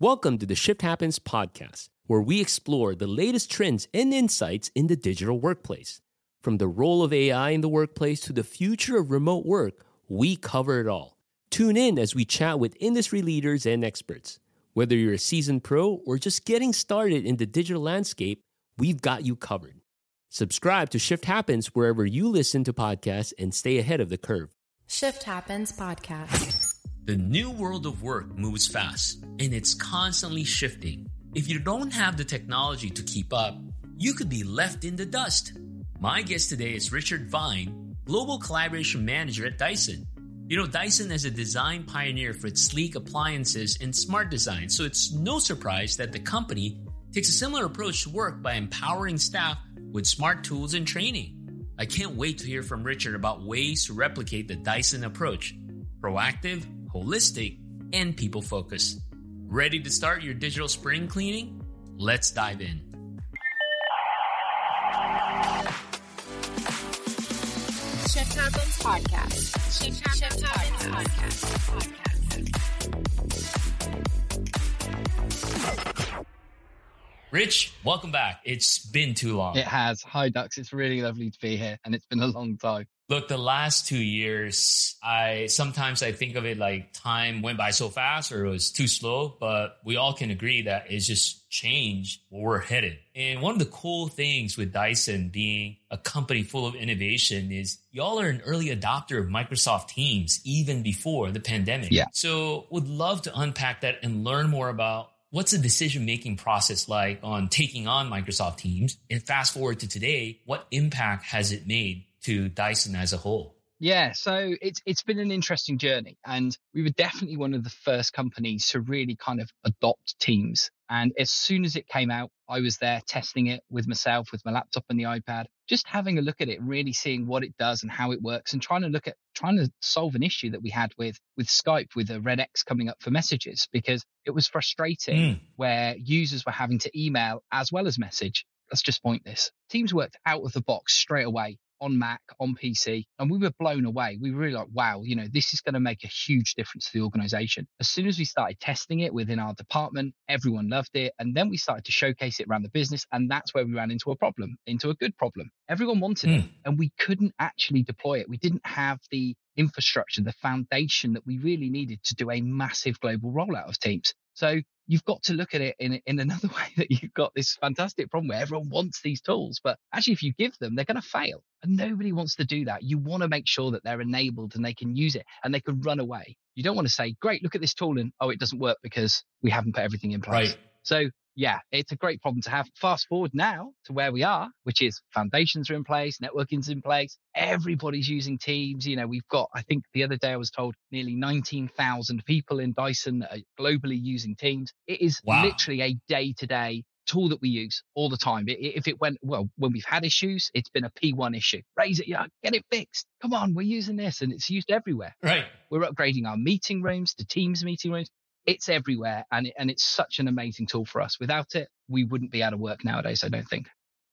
Welcome to the Shift Happens podcast, where we explore the latest trends and insights in the digital workplace. From the role of AI in the workplace to the future of remote work, we cover it all. Tune in as we chat with industry leaders and experts. Whether you're a seasoned pro or just getting started in the digital landscape, we've got you covered. Subscribe to Shift Happens wherever you listen to podcasts and stay ahead of the curve. Shift Happens podcast. The new world of work moves fast and it's constantly shifting. If you don't have the technology to keep up, you could be left in the dust. My guest today is Richard Vine, Global Collaboration Manager at Dyson. You know, Dyson is a design pioneer for its sleek appliances and smart design, so it's no surprise that the company takes a similar approach to work by empowering staff with smart tools and training. I can't wait to hear from Richard about ways to replicate the Dyson approach proactive, holistic, and people focused. Ready to start your digital spring cleaning? Let's dive in. Shift Happens podcast. Shift Happens podcast. Rich, welcome back. It's been too long. It has. Hi, Dux. It's really lovely to be here, and it's been a long time. Look, the last two years, I sometimes I think of it like time went by so fast or it was too slow, but we all can agree that it's just changed where we're headed. And one of the cool things with Dyson being a company full of innovation is y'all are an early adopter of Microsoft Teams even before the pandemic. Yeah. So would love to unpack that and learn more about what's the decision making process like on taking on Microsoft Teams? And fast forward to today, what impact has it made to Dyson as a whole? Yeah, so it's it's been an interesting journey, and we were definitely one of the first companies to really kind of adopt Teams. And as soon as it came out, I was there testing it with myself, with my laptop and the iPad, just having a look at it, really seeing what it does and how it works, and trying to look at trying to solve an issue that we had with with Skype with a red X coming up for messages because it was frustrating mm. where users were having to email as well as message. That's just pointless. Teams worked out of the box straight away on Mac, on PC, and we were blown away. We were really like, wow, you know, this is going to make a huge difference to the organization. As soon as we started testing it within our department, everyone loved it. And then we started to showcase it around the business. And that's where we ran into a problem, into a good problem. Everyone wanted mm. it, and we couldn't actually deploy it. We didn't have the infrastructure, the foundation that we really needed to do a massive global rollout of Teams. So you've got to look at it in, in another way that you've got this fantastic problem where everyone wants these tools, but actually, if you give them, they're going to fail. And nobody wants to do that. You want to make sure that they're enabled and they can use it and they can run away. You don't want to say, great, look at this tool and, oh, it doesn't work because we haven't put everything in place. Right. So yeah, it's a great problem to have. Fast forward now to where we are, which is foundations are in place, networking's in place, everybody's using Teams. You know, we've got, I think the other day I was told nearly 19,000 people in Dyson are globally using Teams. It is wow. literally a day to day tool that we use all the time. If it went, well, when we've had issues, it's been a P1 issue. Raise it, yeah, get it fixed. Come on, we're using this and it's used everywhere. Right. We're upgrading our meeting rooms to Teams meeting rooms it's everywhere and it, and it's such an amazing tool for us. Without it, we wouldn't be out of work nowadays. I don't think.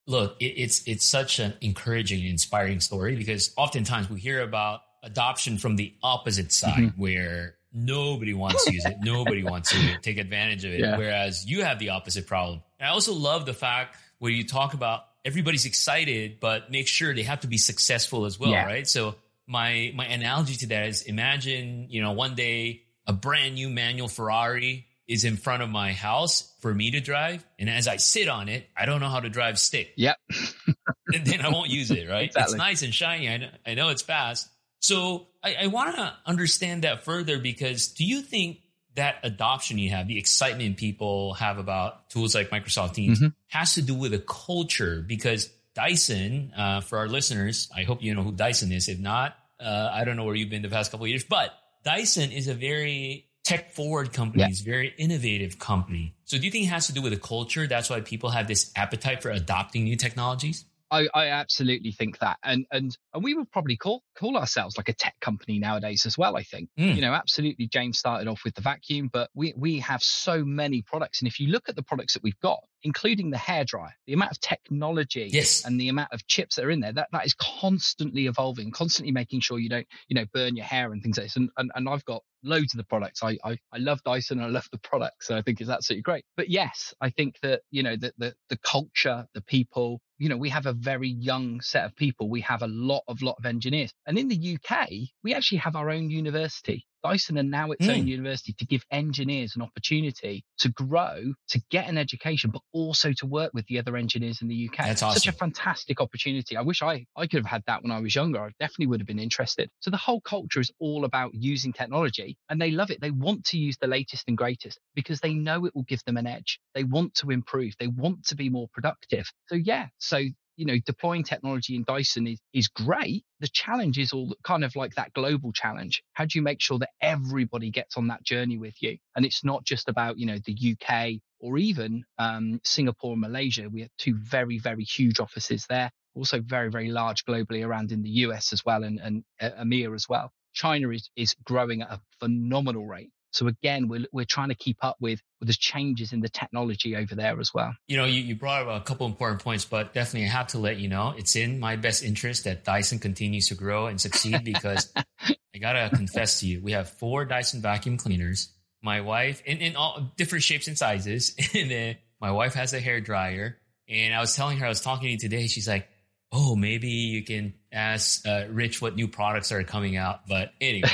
Look, it, it's it's such an encouraging inspiring story because oftentimes we hear about adoption from the opposite side mm-hmm. where nobody wants to use it, nobody wants to take advantage of it, yeah. whereas you have the opposite problem. And I also love the fact where you talk about everybody's excited, but make sure they have to be successful as well, yeah. right? So my my analogy to that is imagine you know one day a brand new manual Ferrari is in front of my house for me to drive. And as I sit on it, I don't know how to drive stick. Yep. and then I won't use it, right? Exactly. It's nice and shiny. I know, I know it's fast. So I, I want to understand that further because do you think that adoption you have, the excitement people have about tools like Microsoft Teams mm-hmm. has to do with a culture? Because Dyson, uh, for our listeners, I hope you know who Dyson is. If not, uh, I don't know where you've been the past couple of years, but Dyson is a very tech forward company. Yeah. It's a very innovative company. So do you think it has to do with the culture? That's why people have this appetite for adopting new technologies? I, I absolutely think that, and and and we would probably call call ourselves like a tech company nowadays as well. I think mm. you know, absolutely. James started off with the vacuum, but we we have so many products, and if you look at the products that we've got, including the hairdryer, the amount of technology yes. and the amount of chips that are in there, that that is constantly evolving, constantly making sure you don't you know burn your hair and things like this. And and, and I've got loads of the products. I, I, I love Dyson. And I love the products, So I think it's absolutely great. But yes, I think that, you know, the, the, the culture, the people, you know, we have a very young set of people. We have a lot of, lot of engineers. And in the UK, we actually have our own university. Dyson are now its mm. own university to give engineers an opportunity to grow, to get an education, but also to work with the other engineers in the UK. That's awesome. Such a fantastic opportunity. I wish I, I could have had that when I was younger. I definitely would have been interested. So the whole culture is all about using technology and they love it. They want to use the latest and greatest because they know it will give them an edge. They want to improve. They want to be more productive. So yeah, so you know, deploying technology in Dyson is, is great. The challenge is all kind of like that global challenge. How do you make sure that everybody gets on that journey with you? And it's not just about, you know, the UK or even um, Singapore and Malaysia. We have two very, very huge offices there. Also very, very large globally around in the US as well and, and uh, EMEA as well. China is, is growing at a phenomenal rate. So again, we're, we're trying to keep up with, with the changes in the technology over there as well. You know, you, you brought up a couple important points, but definitely I have to let you know it's in my best interest that Dyson continues to grow and succeed because I gotta confess to you, we have four Dyson vacuum cleaners. My wife in, in all different shapes and sizes. and then my wife has a hair dryer. And I was telling her, I was talking to you today. She's like, oh, maybe you can ask uh, Rich what new products are coming out. But anyway,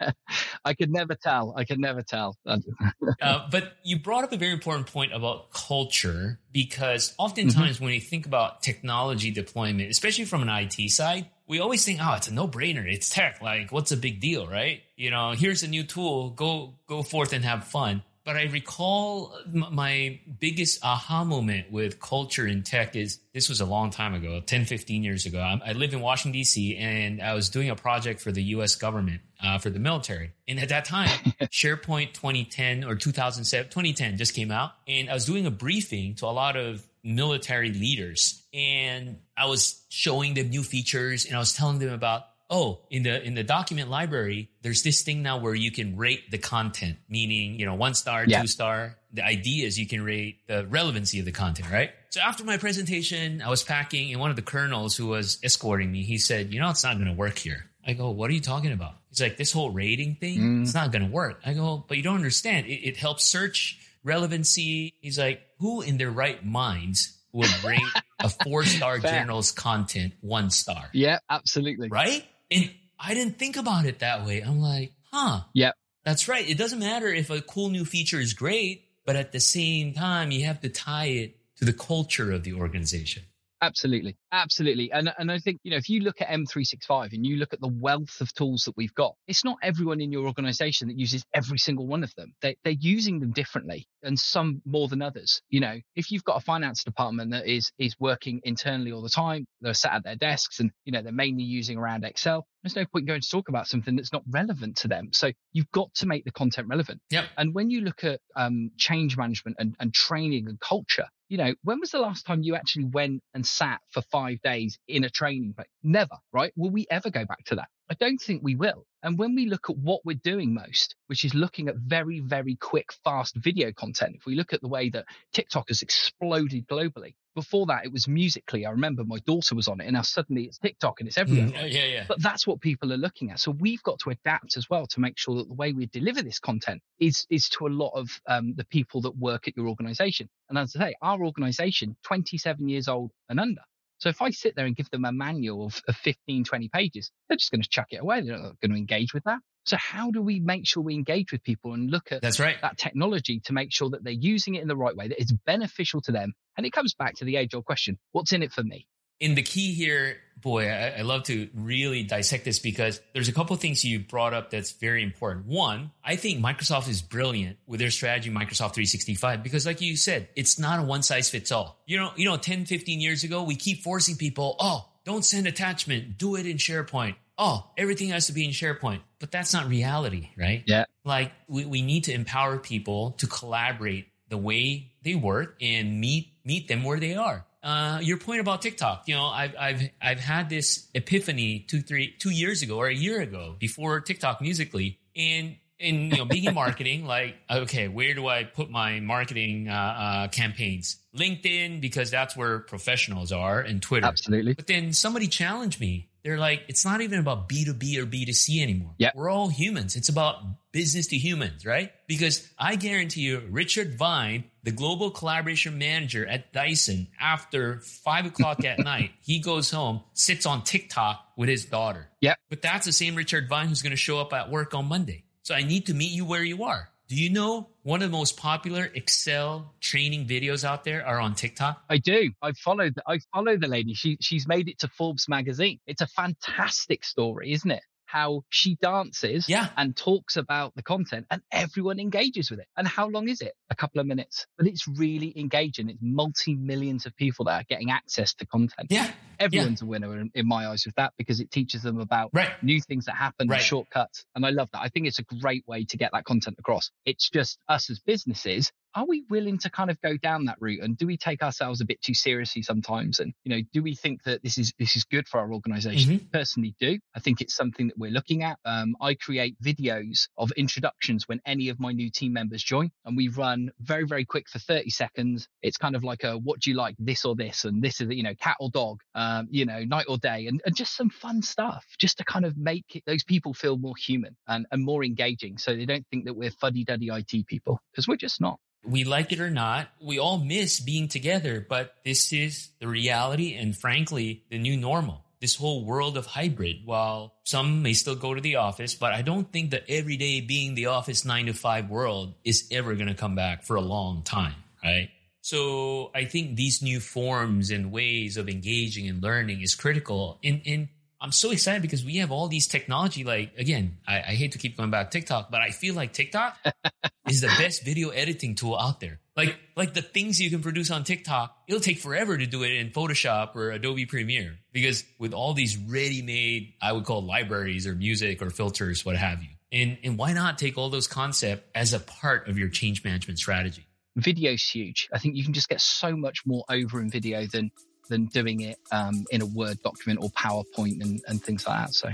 I could never tell. I could never tell. uh, but you brought up a very important point about culture because oftentimes mm-hmm. when you think about technology deployment, especially from an IT side, we always think, oh, it's a no brainer. It's tech. Like, what's a big deal, right? You know, here's a new tool. Go, go forth and have fun. But I recall my biggest aha moment with culture in tech is this was a long time ago, 10, 15 years ago. I live in Washington, D.C., and I was doing a project for the U.S. government, uh, for the military. And at that time, SharePoint 2010 or 2007, 2010 just came out. And I was doing a briefing to a lot of military leaders. And I was showing them new features and I was telling them about oh, in the in the document library, there's this thing now where you can rate the content, meaning you know one star, yeah. two star. The idea is you can rate the relevancy of the content, right? So after my presentation, I was packing, and one of the colonels who was escorting me, he said, "You know, it's not going to work here." I go, "What are you talking about?" He's like, "This whole rating thing, mm. it's not going to work." I go, "But you don't understand. It, it helps search relevancy." He's like, "Who in their right minds would rate a four star journal's content one star?" Yeah, absolutely. Right? And I didn't think about it that way. I'm like, huh. Yep. That's right. It doesn't matter if a cool new feature is great, but at the same time, you have to tie it to the culture of the organization. Absolutely. Absolutely. And, and I think, you know, if you look at M365 and you look at the wealth of tools that we've got, it's not everyone in your organization that uses every single one of them. They, they're using them differently and some more than others. You know, if you've got a finance department that is, is working internally all the time, they're sat at their desks and, you know, they're mainly using around Excel. There's no point going to talk about something that's not relevant to them. So you've got to make the content relevant. Yep. And when you look at um, change management and, and training and culture, you know, when was the last time you actually went and sat for five days in a training place? Never, right? Will we ever go back to that? I don't think we will. And when we look at what we're doing most, which is looking at very, very quick, fast video content, if we look at the way that TikTok has exploded globally, before that it was Musical.ly. I remember my daughter was on it, and now suddenly it's TikTok and it's everywhere. Mm, yeah, yeah. But that's what people are looking at. So we've got to adapt as well to make sure that the way we deliver this content is is to a lot of um, the people that work at your organization. And as I say, our organization, 27 years old and under. So if I sit there and give them a manual of, of 15, 20 pages, they're just going to chuck it away. They're not going to engage with that. So how do we make sure we engage with people and look at That's right. that technology to make sure that they're using it in the right way, that it's beneficial to them? And it comes back to the age old question, what's in it for me? In the key here, boy, I, I, love to really dissect this because there's a couple of things you brought up that's very important. One, I think Microsoft is brilliant with their strategy, Microsoft 365, because like you said, it's not a one size fits all. You know, you know, 10, 15 years ago, we keep forcing people, oh, don't send attachment, do it in SharePoint. Oh, everything has to be in SharePoint. But that's not reality, right? Yeah. Like we, we need to empower people to collaborate the way they work and meet meet them where they are uh, your point about TikTok, you know, I've, I've, I've had this epiphany two, three, two years ago or a year ago before TikTok Musical.ly and, in you know, being in marketing, like, okay, where do I put my marketing, uh, uh, campaigns? LinkedIn, because that's where professionals are and Twitter. Absolutely. But then somebody challenged me they're like, it's not even about B2B or B2C anymore. Yep. We're all humans. It's about business to humans, right? Because I guarantee you, Richard Vine, the global collaboration manager at Dyson, after five o'clock at night, he goes home, sits on TikTok with his daughter. Yep. But that's the same Richard Vine who's going to show up at work on Monday. So I need to meet you where you are. Do you know one of the most popular Excel training videos out there are on TikTok? I do. I followed. I follow the lady. She she's made it to Forbes magazine. It's a fantastic story, isn't it? How she dances Yeah. and talks about the content, and everyone engages with it. And how long is it? A couple of minutes, but it's really engaging. It's multi millions of people that are getting access to content. Yeah. Everyone's a winner in, in my eyes with that because it teaches them about Right. new things that happen, Right. shortcuts. And I love that. I think it's a great way to get that content across. It's just us as businesses. Are we willing to kind of go down that route? And do we take ourselves a bit too seriously sometimes? And, you know, do we think that this is, this is good for our organization? Mm-hmm. Personally do. I think it's something that we're looking at. Um, I create videos of introductions when any of my new team members join and we run very, very quick for 30 seconds. It's kind of like a, what do you like? This or this? And this is, you know, cat or dog, um, you know, night or day and, and just some fun stuff just to kind of make those people feel more human and, and more engaging. So they don't think that we're fuddy duddy IT people because we're just not. We like it or not, we all miss being together, but this is the reality and frankly, the new normal. This whole world of hybrid, while some may still go to the office, but I don't think that every day being the office nine to five world is ever going to come back for a long time, right? So I think these new forms and ways of engaging and learning is critical. And, and I'm so excited because we have all these technology. Like, again, I, I hate to keep going back TikTok, but I feel like TikTok is the best video editing tool out there. Like, like the things you can produce on TikTok, it'll take forever to do it in Photoshop or Adobe Premiere because with all these ready-made, I would call libraries or music or filters, what have you. And, and why not take all those concepts as a part of your change management strategy? Video's huge. I think you can just get so much more over in video than than doing it um, in a Word document or PowerPoint and, and things like that. So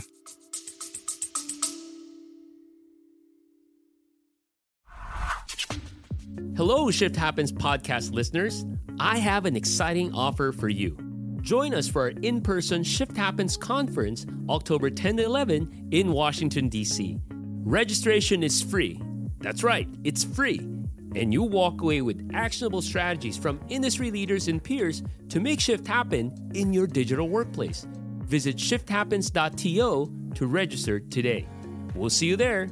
Hello, Shift Happens podcast listeners. I have an exciting offer for you. Join us for our in person Shift Happens conference October 10 to 11 in Washington, D.C. Registration is free. That's right, it's free. And you walk away with actionable strategies from industry leaders and peers to make shift happen in your digital workplace. Visit shifthappens.to to register today. We'll see you there.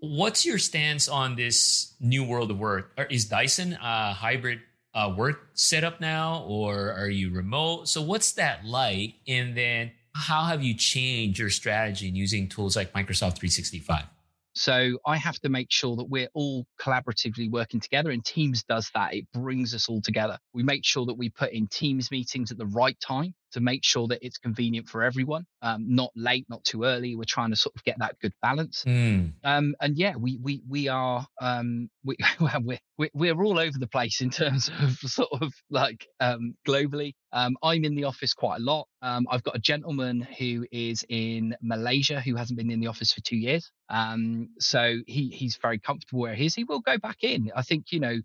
What's your stance on this new world of work? Is Dyson a hybrid uh, work setup now, or are you remote? So, what's that like? And then, how have you changed your strategy in using tools like Microsoft 365? So I have to make sure that we're all collaboratively working together and Teams does that. It brings us all together. We make sure that we put in Teams meetings at the right time to make sure that it's convenient for everyone, um, not late, not too early. We're trying to sort of get that good balance. Um, and yeah, we we we are um, we we're we're we're all over the place in terms of sort of like um, globally. Um, I'm in the office quite a lot. Um, I've got a gentleman who is in Malaysia who hasn't been in the office for two years. Um, so he he's very comfortable where he is. He will go back in. I think you know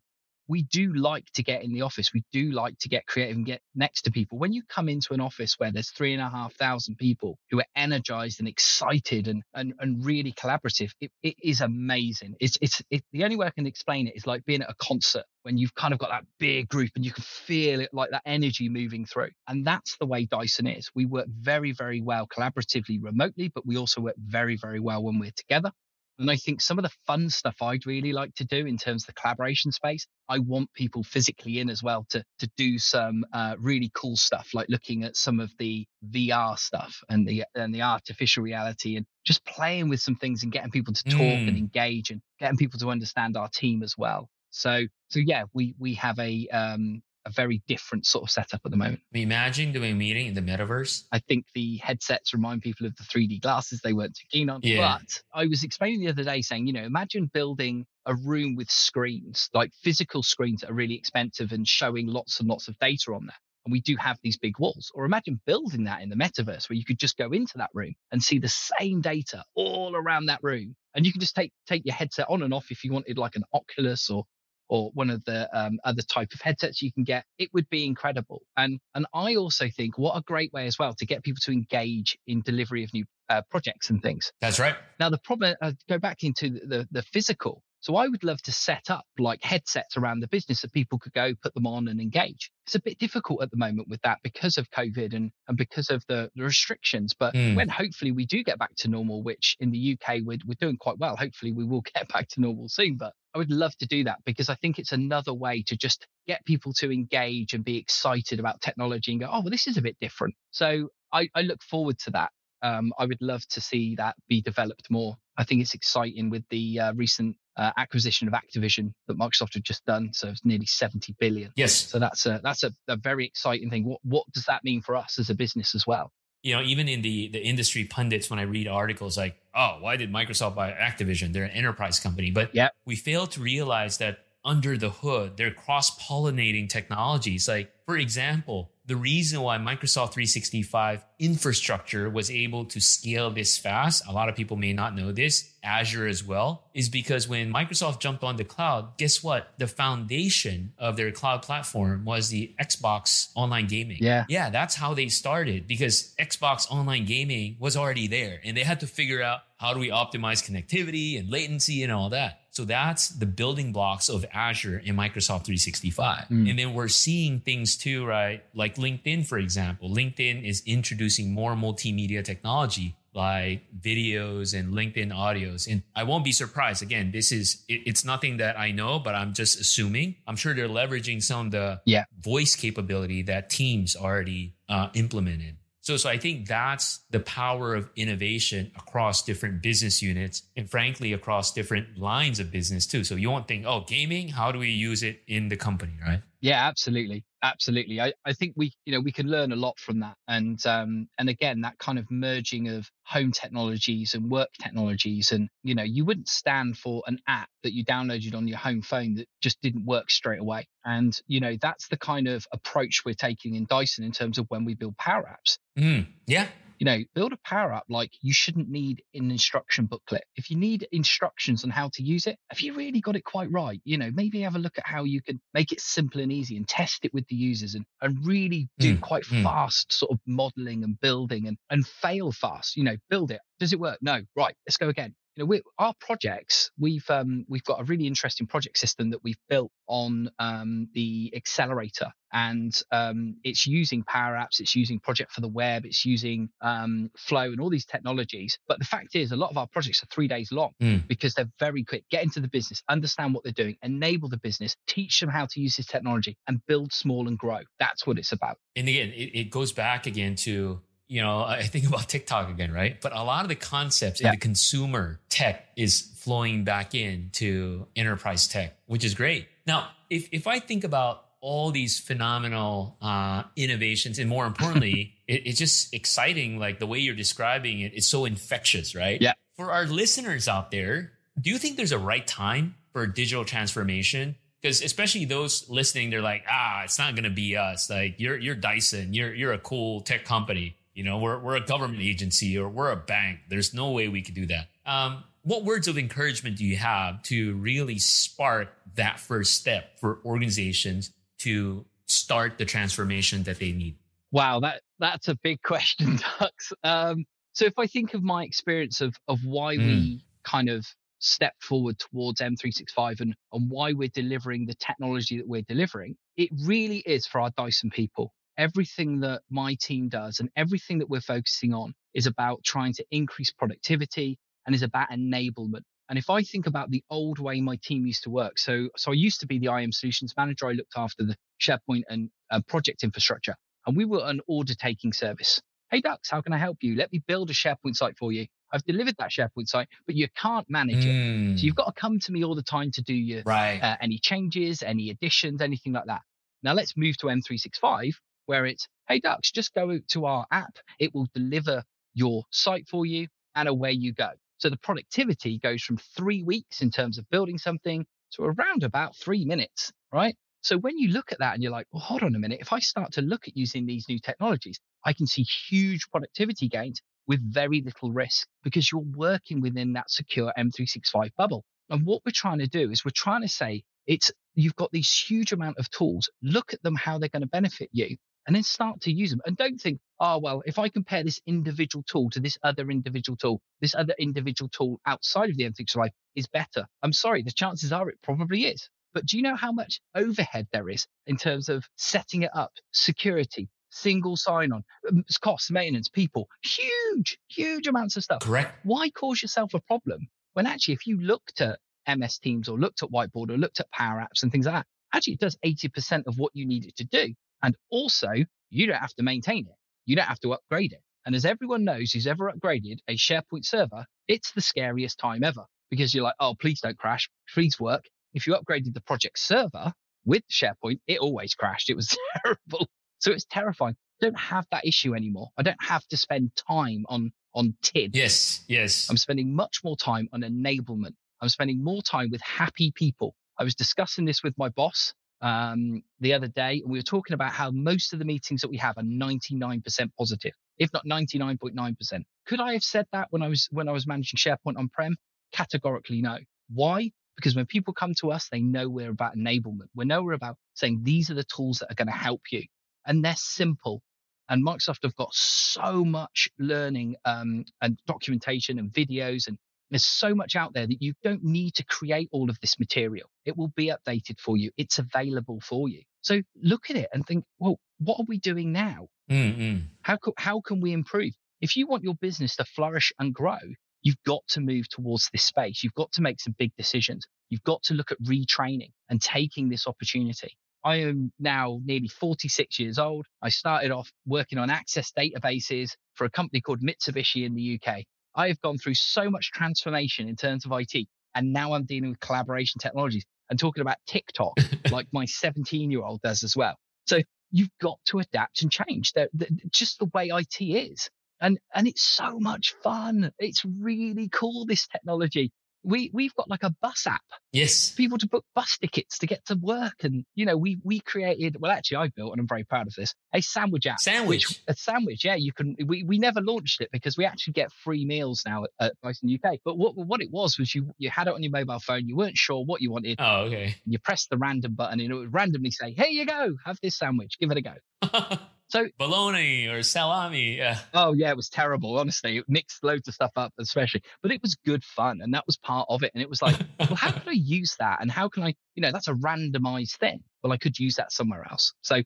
we do like to get in the office. We do like to get creative and get next to people. When you come into an office where there's three and a half thousand people who are energized and excited and and, and really collaborative, it, it is amazing. It's it's it, the only way I can explain it is like being at a concert when you've kind of got that big group and you can feel it like that energy moving through. And that's the way Dyson is. We work very, very well collaboratively remotely, but we also work very, very well when we're together. And I think some of the fun stuff I'd really like to do in terms of the collaboration space, I want people physically in as well to to do some uh, really cool stuff, like looking at some of the VR stuff and the and the artificial reality, and just playing with some things and getting people to talk Mm. and engage and getting people to understand our team as well. So so yeah, we we have a um, a very different sort of setup at the moment. Imagine doing a meeting in the metaverse. I think the headsets remind people of the 3D glasses they weren't too keen on. Yeah. But I was explaining the other day saying, you know, imagine building a room with screens, like physical screens that are really expensive and showing lots and lots of data on there. And we do have these big walls. Or imagine building that in the metaverse where you could just go into that room and see the same data all around that room. And you can just take take your headset on and off if you wanted like an Oculus or or one of the um, other type of headsets you can get, it would be incredible. And and I also think what a great way as well to get people to engage in delivery of new uh, projects and things. That's right. Now the problem, uh, go back into the, the the physical. So I would love to set up like headsets around the business that people could go put them on and engage. It's a bit difficult at the moment with that because of COVID and, and because of the, the restrictions. But Mm. when hopefully we do get back to normal, which in the UK we're, we're doing quite well, hopefully we will get back to normal soon. But I would love to do that because I think it's another way to just get people to engage and be excited about technology and go, oh, well, this is a bit different. So I, I look forward to that. Um, I would love to see that be developed more. I think it's exciting with the uh, recent uh, acquisition of Activision that Microsoft have just done. So it's nearly 70 billion. Yes. So that's a that's a, a very exciting thing. What what does that mean for us as a business as well? You know, even in the the industry pundits, when I read articles like, "Oh, why did Microsoft buy Activision? They're an enterprise company," but we fail to realize that under the hood, they're cross pollinating technologies. Like, for example, the reason why Microsoft 365 infrastructure was able to scale this fast, a lot of people may not know this, Azure as well, is because when Microsoft jumped on the cloud, guess what? The foundation of their cloud platform was the Xbox online gaming. Yeah. Yeah, that's how they started because Xbox online gaming was already there and they had to figure out how do we optimize connectivity and latency and all that. So that's the building blocks of Azure and Microsoft 365. Mm. And then we're seeing things too, right? Like LinkedIn, for example. LinkedIn is introducing more multimedia technology like videos and LinkedIn audios. And I won't be surprised. Again, this is, it, it's nothing that I know, but I'm just assuming. I'm sure they're leveraging some of the Yeah. voice capability that Teams already uh, implemented. So, so I think that's the power of innovation across different business units and frankly, across different lines of business too. So you won't think, oh, gaming, how do we use it in the company, right? Yeah, absolutely. Absolutely. I, I think we, you know, we can learn a lot from that. And um, and again, that kind of merging of home technologies and work technologies. And, you know, you wouldn't stand for an app that you downloaded on your home phone that just didn't work straight away. And, you know, that's the kind of approach we're taking in Dyson in terms of when we build power apps. Mm, yeah. You know, build a power app like you shouldn't need an instruction booklet. If you need instructions on how to use it, have you really got it quite right? You know, maybe have a look at how you can make it simple and easy and test it with the users and, and really do Mm, quite mm. fast sort of modeling and building and, and fail fast. You know, build it. Does it work? No. Right. Let's go again. You know, we, our projects, we've um, we've got a really interesting project system that we've built on um, the accelerator, and um, it's using Power Apps, it's using Project for the Web, it's using um, Flow and all these technologies. But the fact is, a lot of our projects are three days long Mm. because they're very quick. Get into the business, understand what they're doing, enable the business, teach them how to use this technology, and build small and grow. That's what it's about. And again, it, it goes back again to, you know, I think about TikTok again, right? But a lot of the concepts in the consumer tech is flowing back into enterprise tech, which is great. Now, if, if I think about all these phenomenal uh, innovations, and more importantly, it, it's just exciting. Like the way you're describing it, it's so infectious, right? Yeah. For our listeners out there, do you think there's a right time for digital transformation? Because especially those listening, they're like, ah, it's not gonna be us. Like you're you're Dyson, you're you're a cool tech company. You know, we're we're a government agency or we're a bank. There's no way we could do that. Um, what words of encouragement do you have to really spark that first step for organizations to start the transformation that they need? Wow, that that's a big question, Dux. Um, so if I think of my experience of of why we kind of stepped forward towards M365 and and why we're delivering the technology that we're delivering, it really is for our Dyson people. Everything that my team does and everything that we're focusing on is about trying to increase productivity and is about enablement. And if I think about the old way my team used to work, so so I used to be the IM solutions manager. I looked after the SharePoint and uh, project infrastructure and we were an order taking service. Hey, Dux, how can I help you? Let me build a SharePoint site for you. I've delivered that SharePoint site, but you can't manage it. Mm, So you've got to come to me all the time to do your right. uh, any changes, any additions, anything like that. Now let's move to M365, where it's, hey, Dux, just go to our app. It will deliver your site for you and away you go. So the productivity goes from three weeks in terms of building something to around about three minutes, right? So when you look at that and you're like, well, hold on a minute. If I start to look at using these new technologies, I can see huge productivity gains with very little risk because you're working within that secure M365 bubble. And what we're trying to do is we're trying to say, It's you've got these huge amount of tools. Look at them, how they're going to benefit you, and then start to use them. And don't think, oh, well, if I compare this individual tool to this other individual tool, this other individual tool outside of the M365 Live is better. I'm sorry, the chances are it probably is. But do you know how much overhead there is in terms of setting it up, security, single sign on, costs, maintenance, people, huge, huge amounts of stuff. Correct. Why cause yourself a problem when actually, if you looked at MS Teams or looked at Whiteboard or looked at Power Apps and things like that, actually it does 80% of what you need it to do. And also, you don't have to maintain it. You don't have to upgrade it. And as everyone knows who's ever upgraded a SharePoint server, it's the scariest time ever because you're like, oh, please don't crash. Please work. If you upgraded the project server with SharePoint, it always crashed. It was terrible. So it's terrifying. I don't have that issue anymore. I don't have to spend time on, on TID. Yes. Yes. I'm spending much more time on enablement. I'm spending more time with happy people. I was discussing this with my boss um, the other day, and we were talking about how most of the meetings that we have are 99% positive, if not 99.9%. Could I have said that when I was when I was managing SharePoint on prem? Categorically, no. Why? Because when people come to us, they know we're about enablement. We know we're about saying these are the tools that are going to help you, and they're simple. And Microsoft have got so much learning um, and documentation and videos and there's so much out there that you don't need to create all of this material. It will be updated for you. It's available for you. So look at it and think, well, what are we doing now? Mm-mm. How, co- how can we improve? If you want your business to flourish and grow, you've got to move towards this space. You've got to make some big decisions. You've got to look at retraining and taking this opportunity. I am now nearly 46 years old. I started off working on access databases for a company called Mitsubishi in the UK. I have gone through so much transformation in terms of IT, and now I'm dealing with collaboration technologies and talking about TikTok like my 17 year old does as well. So you've got to adapt and change. They're, they're just the way IT is. And, and it's so much fun. It's really cool, this technology we we've got like a bus app Yes. people to book bus tickets to get to work and you know we we created well actually i built and i'm very proud of this a sandwich app Sandwich. which- a sandwich yeah you can we, we never launched it because we actually get free meals now at, at Dyson uk but what what it was was you you had it on your mobile phone you weren't sure what you wanted Oh, okay. you pressed the random button and it would randomly say here you go have this sandwich give it a go so Bologna or salami. Yeah. Oh yeah, it was terrible. Honestly, it mixed loads of stuff up, especially. But it was good fun, and that was part of it. And it was like, well, how can I use that? And how can I, you know, that's a randomized thing. Well, I could use that somewhere else. So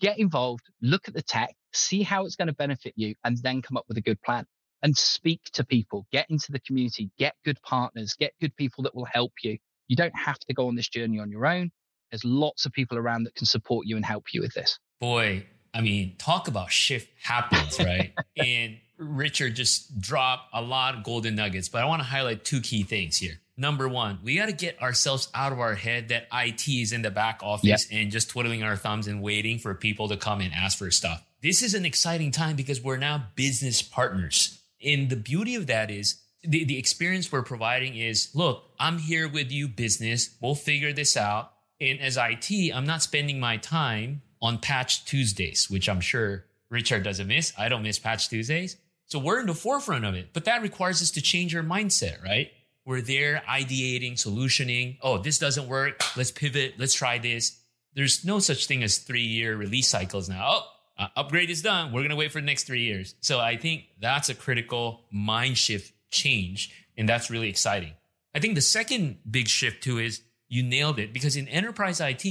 get involved, look at the tech, see how it's going to benefit you, and then come up with a good plan. And speak to people, get into the community, get good partners, get good people that will help you. You don't have to go on this journey on your own. There's lots of people around that can support you and help you with this. Boy, I mean, talk about shift happens, right? and Richard just dropped a lot of golden nuggets, but I want to highlight two key things here. Number one, we got to get ourselves out of our head that IT is in the back office and just twiddling our thumbs and waiting for people to come and ask for stuff. This is an exciting time because we're now business partners. And the beauty of that is the, the experience we're providing is look, I'm here with you, business. We'll figure this out. And as IT, I'm not spending my time on patch Tuesdays, which I'm sure Richard doesn't miss. I don't miss patch Tuesdays. So we're in the forefront of it, but that requires us to change our mindset, right? We're there ideating, solutioning. Oh, this doesn't work. Let's pivot. Let's try this. There's no such thing as three year release cycles now. Oh, uh, upgrade is done. We're going to wait for the next three years. So I think that's a critical mind shift change. And that's really exciting. I think the second big shift too is you nailed it because in enterprise IT,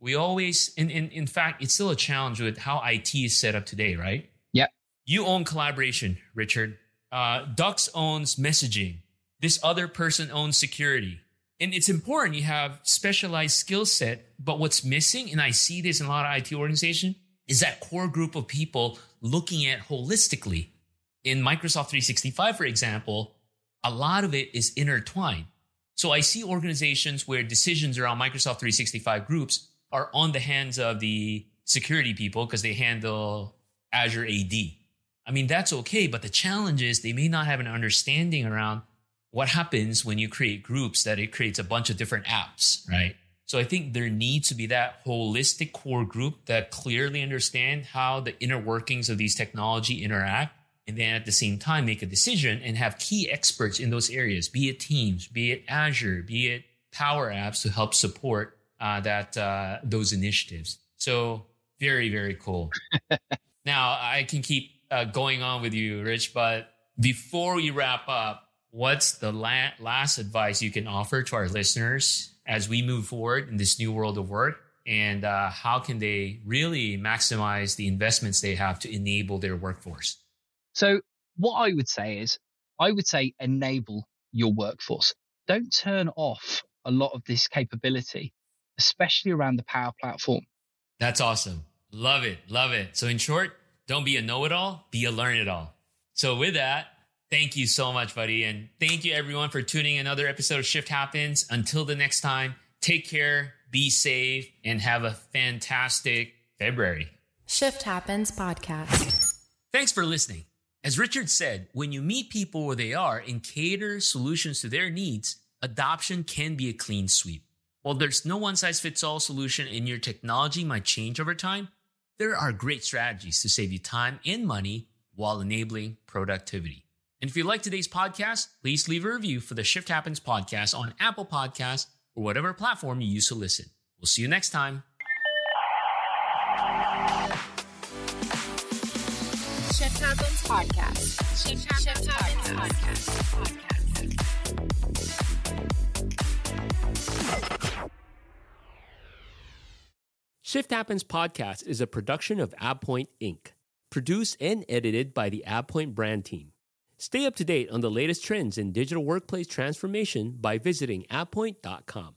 we always, in, in, in fact, it's still a challenge with how IT is set up today, right? Yep. You own collaboration, Richard. Uh, Dux owns messaging. This other person owns security. And it's important you have specialized skill set. But what's missing, and I see this in a lot of IT organizations, is that core group of people looking at holistically. In Microsoft 365, for example, a lot of it is intertwined. So I see organizations where decisions around Microsoft 365 groups are on the hands of the security people because they handle Azure AD. I mean, that's okay, but the challenge is they may not have an understanding around what happens when you create groups that it creates a bunch of different apps, right? So I think there needs to be that holistic core group that clearly understand how the inner workings of these technology interact and then at the same time make a decision and have key experts in those areas, be it Teams, be it Azure, be it power apps to help support uh, that uh, those initiatives. So very very cool. now I can keep uh, going on with you, Rich, but before we wrap up, what's the la- last advice you can offer to our listeners as we move forward in this new world of work? And uh, how can they really maximize the investments they have to enable their workforce? So, what I would say is, I would say enable your workforce. Don't turn off a lot of this capability, especially around the Power Platform. That's awesome. Love it. Love it. So, in short, don't be a know it all, be a learn it all. So, with that, thank you so much, buddy. And thank you, everyone, for tuning in another episode of Shift Happens. Until the next time, take care, be safe, and have a fantastic February. Shift Happens Podcast. Thanks for listening. As Richard said, when you meet people where they are and cater solutions to their needs, adoption can be a clean sweep. While there's no one size fits all solution and your technology might change over time, there are great strategies to save you time and money while enabling productivity. And if you like today's podcast, please leave a review for the Shift Happens podcast on Apple Podcasts or whatever platform you use to listen. We'll see you next time. Shift Happens Podcast. Shift, Shift Happens Podcast. Shift Happens podcast is a production of AvePoint Inc., produced and edited by the AvePoint brand team. Stay up to date on the latest trends in digital workplace transformation by visiting avepoint.com.